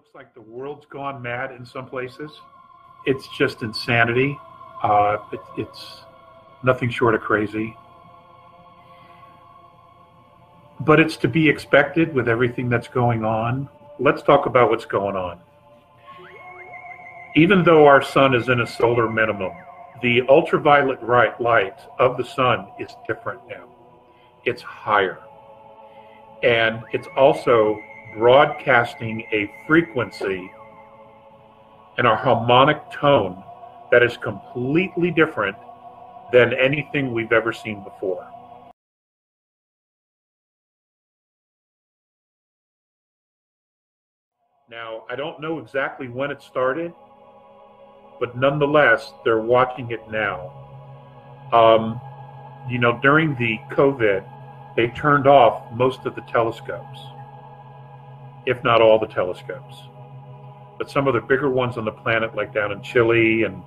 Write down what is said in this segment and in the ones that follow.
looks like the world's gone mad in some places. It's just insanity. Uh, it, it's nothing short of crazy. But it's to be expected with everything that's going on. Let's talk about what's going on. Even though our sun is in a solar minimum, the ultraviolet light of the sun is different now. It's higher. And it's also broadcasting a frequency and a harmonic tone that is completely different than anything we've ever seen before. Now, I don't know exactly when it started, but nonetheless, they're watching it now. Um, you know, during the COVID, they turned off most of the telescopes if not all the telescopes. But some of the bigger ones on the planet, like down in Chile and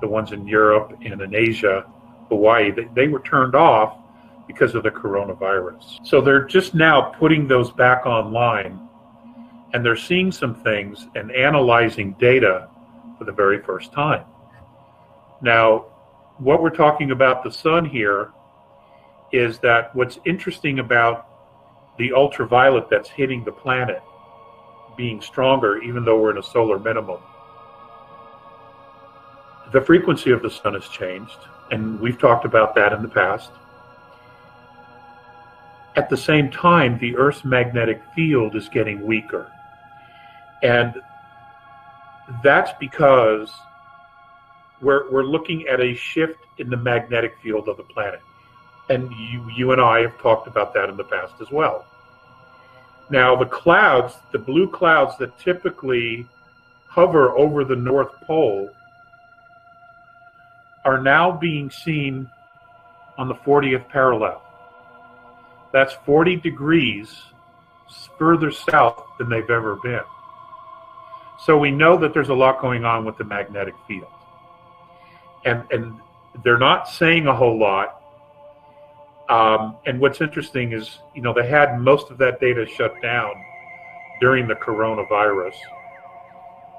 the ones in Europe and in Asia, Hawaii, they, they were turned off because of the coronavirus. So they're just now putting those back online and they're seeing some things and analyzing data for the very first time. Now, what we're talking about the sun here is that what's interesting about the ultraviolet that's hitting the planet being stronger, even though we're in a solar minimum. The frequency of the sun has changed, and we've talked about that in the past. At the same time, the Earth's magnetic field is getting weaker. And that's because we're, we're looking at a shift in the magnetic field of the planet. And you, you and I have talked about that in the past as well. Now, the clouds, the blue clouds that typically hover over the North Pole, are now being seen on the 40th parallel. That's 40 degrees further south than they've ever been. So we know that there's a lot going on with the magnetic field. And, and they're not saying a whole lot um, and what's interesting is, you know, they had most of that data shut down during the coronavirus.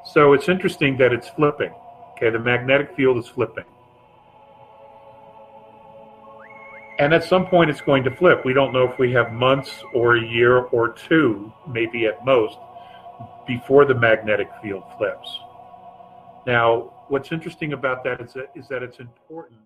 So it's interesting that it's flipping. Okay, the magnetic field is flipping. And at some point it's going to flip. We don't know if we have months or a year or two, maybe at most, before the magnetic field flips. Now, what's interesting about that is that, is that it's important